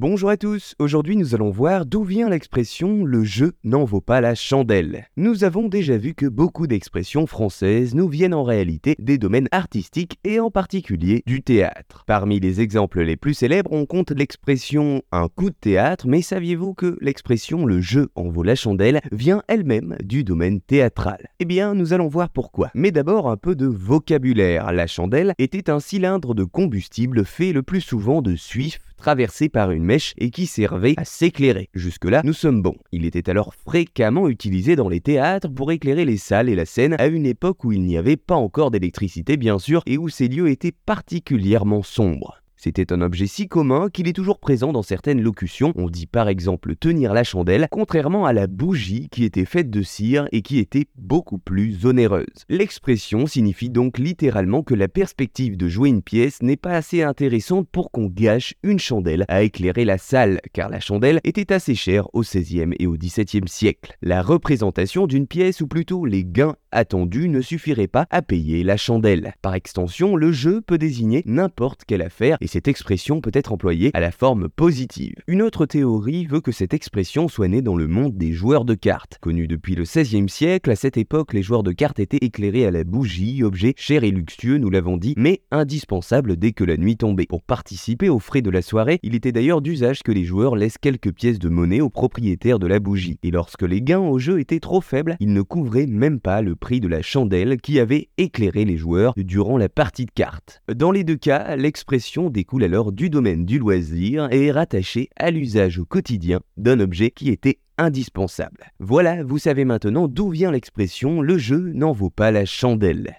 Bonjour à tous, aujourd'hui nous allons voir d'où vient l'expression le jeu n'en vaut pas la chandelle. Nous avons déjà vu que beaucoup d'expressions françaises nous viennent en réalité des domaines artistiques et en particulier du théâtre. Parmi les exemples les plus célèbres, on compte l'expression un coup de théâtre, mais saviez-vous que l'expression le jeu en vaut la chandelle vient elle-même du domaine théâtral? Eh bien, nous allons voir pourquoi. Mais d'abord un peu de vocabulaire. La chandelle était un cylindre de combustible fait le plus souvent de suif traversé par une mèche et qui servait à s'éclairer. Jusque-là, nous sommes bons. Il était alors fréquemment utilisé dans les théâtres pour éclairer les salles et la scène à une époque où il n'y avait pas encore d'électricité bien sûr et où ces lieux étaient particulièrement sombres. C'était un objet si commun qu'il est toujours présent dans certaines locutions. On dit par exemple tenir la chandelle, contrairement à la bougie qui était faite de cire et qui était beaucoup plus onéreuse. L'expression signifie donc littéralement que la perspective de jouer une pièce n'est pas assez intéressante pour qu'on gâche une chandelle à éclairer la salle, car la chandelle était assez chère au XVIe et au XVIIe siècle. La représentation d'une pièce, ou plutôt les gains attendus, ne suffirait pas à payer la chandelle. Par extension, le jeu peut désigner n'importe quelle affaire et cette expression peut être employée à la forme positive. Une autre théorie veut que cette expression soit née dans le monde des joueurs de cartes. Connu depuis le XVIe siècle, à cette époque, les joueurs de cartes étaient éclairés à la bougie, objet cher et luxueux, nous l'avons dit, mais indispensable dès que la nuit tombait. Pour participer aux frais de la soirée, il était d'ailleurs d'usage que les joueurs laissent quelques pièces de monnaie au propriétaire de la bougie. Et lorsque les gains au jeu étaient trop faibles, ils ne couvraient même pas le prix de la chandelle qui avait éclairé les joueurs durant la partie de cartes. Dans les deux cas, l'expression découle alors du domaine du loisir et est rattachée à l'usage au quotidien d'un objet qui était indispensable. Voilà, vous savez maintenant d'où vient l'expression le jeu n'en vaut pas la chandelle.